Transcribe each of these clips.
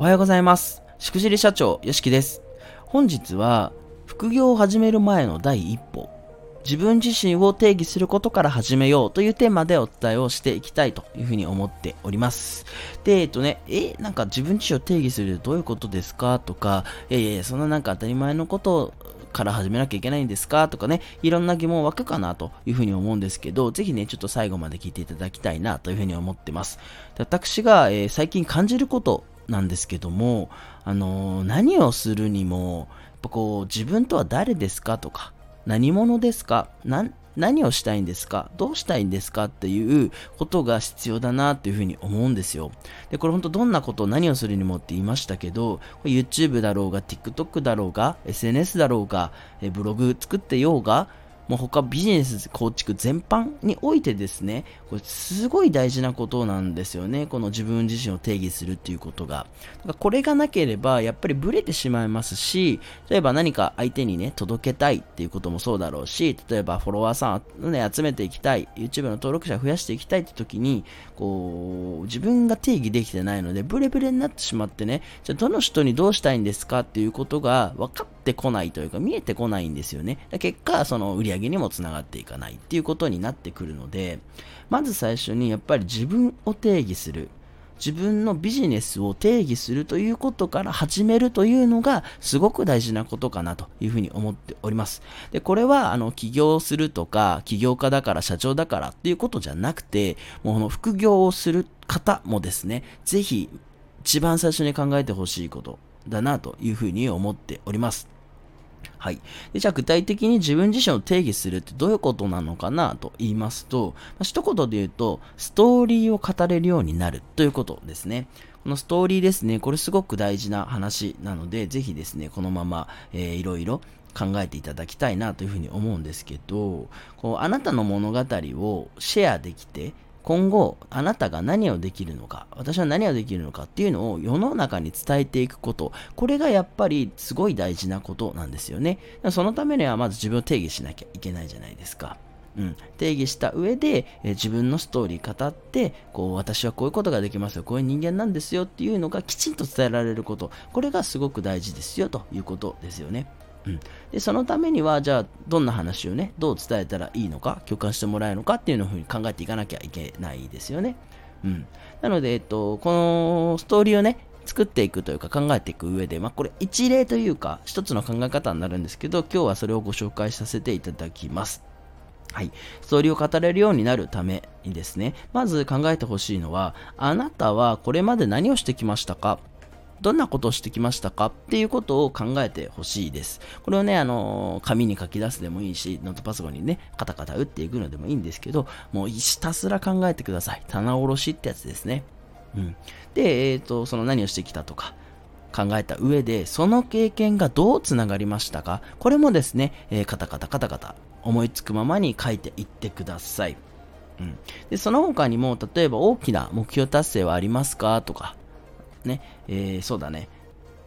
おはようございます。しくじり社長、よしきです。本日は、副業を始める前の第一歩、自分自身を定義することから始めようというテーマでお伝えをしていきたいというふうに思っております。で、えっとね、え、なんか自分自身を定義するってどういうことですか？とか、いやいや、そんななんか当たり前のことから始めなきゃいけないんですか？とかね、いろんな疑問湧くかなというふうに思うんですけど、ぜひね、ちょっと最後まで聞いていただきたいなというふうに思ってます。で私が、えー最近感じることなんですけども、あの何をするにも、やっぱこう、自分とは誰ですかとか、何者ですか何をしたいんですかどうしたいんですかっていうことが必要だなっていうふうに思うんですよ。で、これ本当どんなことを何をするにもって言いましたけど、YouTube だろうが TikTok だろうが SNS だろうがブログ作ってようがもう他ビジネス構築全般においてですね、これすごい大事なことなんですよね。この自分自身を定義するっていうことが。だからこれがなければやっぱりブレてしまいますし、例えば何か相手にね、届けたいっていうこともそうだろうし、例えばフォロワーさんをね、集めていきたい、YouTube の登録者を増やしていきたいって時に、こう、自分が定義できてないので、ブレブレになってしまってね、じゃあどの人にどうしたいんですかっていうことが分かってこないというか、見えてこないんですよね。結果、その売上にもつながっていかないっていうことになってくるので、まず最初にやっぱり自分を定義する。自分のビジネスを定義するということから始めるというのがすごく大事なことかなというふうに思っております。で、これはあの起業するとか起業家だから社長だからっていうことじゃなくて、もうこの副業をする方もですね、ぜひ一番最初に考えてほしいことだなというふうに思っております。はい。でじゃあ具体的に自分自身を定義するってどういうことなのかなと言いますと、まあ、一言で言うと、ストーリーを語れるようになるということですね。このストーリーですね、これすごく大事な話なので、ぜひですね、このまま、えーいろいろ考えていただきたいなというふうに思うんですけど、こうあなたの物語をシェアできて、今後あなたが何をできるのか私は何をできるのかっていうのを世の中に伝えていくこと。これがやっぱりすごい大事なことなんですよね。そのためにはまず自分を定義しなきゃいけないじゃないですか。うん、定義した上で、え自分のストーリー語ってこう私はこういうことができますよ。こういう人間なんですよっていうのがきちんと伝えられること。これがすごく大事ですよということですよね。うん、でそのためにはじゃあどんな話をねどう伝えたらいいのか共感してもらえるのかっていうのをふうに考えていかなきゃいけないですよね、うん、なので、えっと、このストーリーをね作っていくというか考えていく上で、まあ、これ一例というか一つの考え方になるんですけど今日はそれをご紹介させていただきます。はい。ストーリーを語れるようになるためにですね、まず考えてほしいのは、あなたはこれまで何をしてきましたか？どんなことをしてきましたかっていうことを考えてほしいです。これをね、あの、紙に書き出すでもいいし、ノートパソコンにね、カタカタ打っていくのでもいいんですけど、もうひたすら考えてください。棚卸しってやつですね。うん。で、えっ、と、その何をしてきたとか、考えた上で、その経験がどうつながりましたか？これもですね、えーカタカタカタカタ思いつくままに書いていってください。うん、でその他にも、例えば大きな目標達成はありますか？とか、ね、えーそうだね。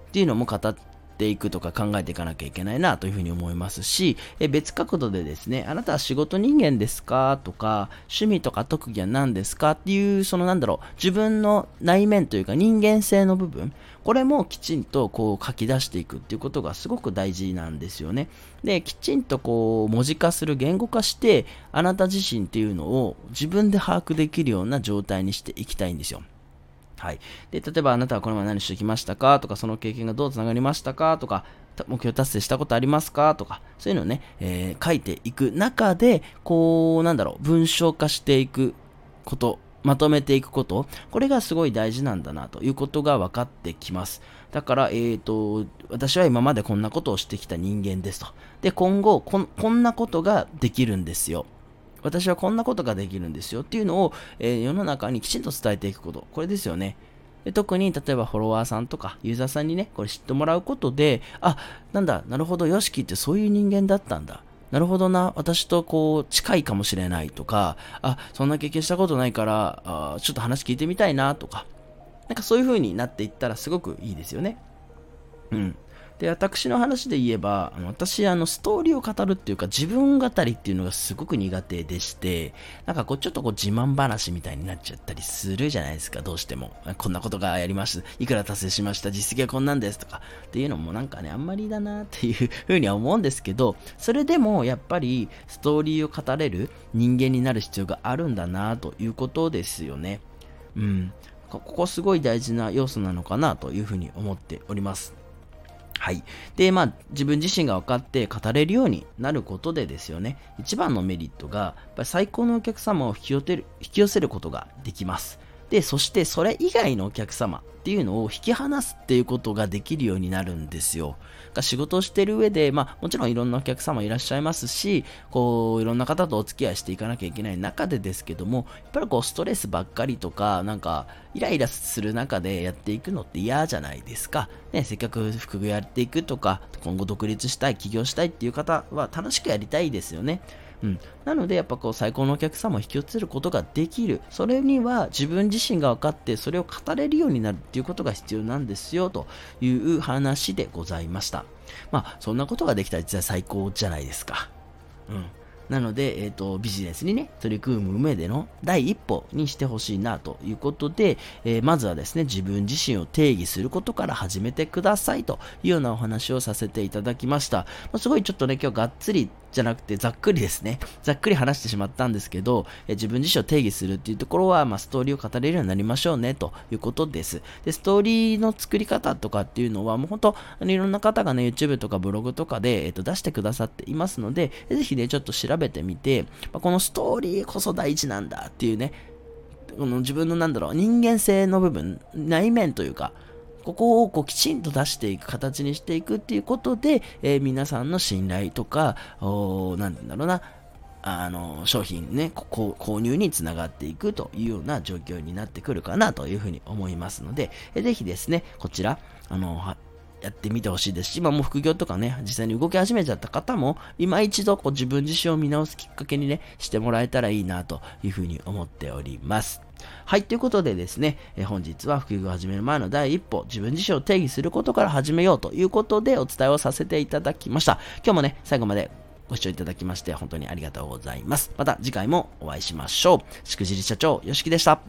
っていうのも語っていくとか考えていかなきゃいけないなというふうに思いますし、え別角度でですね、あなたは仕事人間ですか？とか、趣味とか特技は何ですか？っていう、そのなんだろう、自分の内面というか人間性の部分、これもきちんとこう書き出していくっていうことがすごく大事なんですよね。で、きちんとこう文字化する、言語化して、あなた自身っていうのを自分で把握できるような状態にしていきたいんですよ。はい。で、例えばあなたはこの前何してきましたか？とか、その経験がどうつながりましたか？とか、目標達成したことありますか？とか、そういうのをね、えー書いていく中で、こう、なんだろう、文章化していくこと、まとめていくこと、これがすごい大事なんだなということが分かってきます。だから、えーと、私は今までこんなことをしてきた人間ですと。で、今後こ、こんなことができるんですよ。私はこんなことができるんですよっていうのを、えー世の中にきちんと伝えていくこと。これですよね。で特に、例えばフォロワーさんとかユーザーさんにね、これ知ってもらうことで、あ、なんだ、なるほど、ヨシキってそういう人間だったんだ。なるほどな、私とこう、近いかもしれないとか、あ、そんな経験したことないから、あちょっと話聞いてみたいなとか、なんかそういう風になっていったらすごくいいですよね。うん。で、私の話で言えば、私、あの、ストーリーを語るっていうか、自分語りっていうのがすごく苦手でして、なんかこう、ちょっとこう、自慢話みたいになっちゃったりするじゃないですか、どうしても。こんなことがやりました、いくら達成しました、実績はこんなんですとか、っていうのもなんかね、あんまりだなっていうふうには思うんですけど、それでも、やっぱり、ストーリーを語れる人間になる必要があるんだなということですよね。うん。ここすごい大事な要素なのかなというふうに思っております。はい。で、まあ、自分自身が分かって語れるようになることでですよね、一番のメリットが、やっぱり最高のお客様を引き寄せる引き寄せることができます。で、そしてそれ以外のお客様っていうのを引き離すっていうことができるようになるんですよ。仕事をしてる上で、まあもちろんいろんなお客様いらっしゃいますし、こういろんな方とお付き合いしていかなきゃいけない中でですけども、やっぱりこうストレスばっかりとか、なんかイライラする中でやっていくのって嫌じゃないですか。ね、せっかく副業やっていくとか、今後独立したい、起業したいっていう方は楽しくやりたいですよね。うん、なのでやっぱこう最高のお客様を引き寄せることができる。それには自分自身が分かってそれを語れるようになるっていうことが必要なんですよという話でございました。まあそんなことができたら実は最高じゃないですか。うん。なので、えっ、ー、と、ビジネスにね、取り組む上での第一歩にしてほしいなということで、えー、まずはですね、自分自身を定義することから始めてくださいというようなお話をさせていただきました。まあ、すごいちょっとね、今日がっつりじゃなくてざっくりですね。ざっくり話してしまったんですけど、え自分自身を定義するっていうところは、まあ、ストーリーを語れるようになりましょうねということです。で、ストーリーの作り方とかっていうのは、もう本当、あのいろんな方がね、YouTube とかブログとかで、えっと、出してくださっていますので、ぜひね、ちょっと調べてみて、まあ、このストーリーこそ大事なんだっていうね、この自分のなんだろう、人間性の部分、内面というか、ここをこうきちんと出していく形にしていくっていうことで、えー、皆さんの信頼とか、おなんだろうな、あの、商品ね、購入につながっていくというような状況になってくるかなというふうに思いますので、えぜひですね、こちら、あの、やってみてほしいですし、今もう副業とかね、実際に動き始めちゃった方も、今一度こう自分自身を見直すきっかけにね、してもらえたらいいなというふうに思っております。はい、ということでですね、え本日は副業を始める前の第一歩、自分自身を定義することから始めようということでお伝えをさせていただきました。今日もね、最後までご視聴いただきまして本当にありがとうございます。また次回もお会いしましょう。しくじり社長、よしきでした。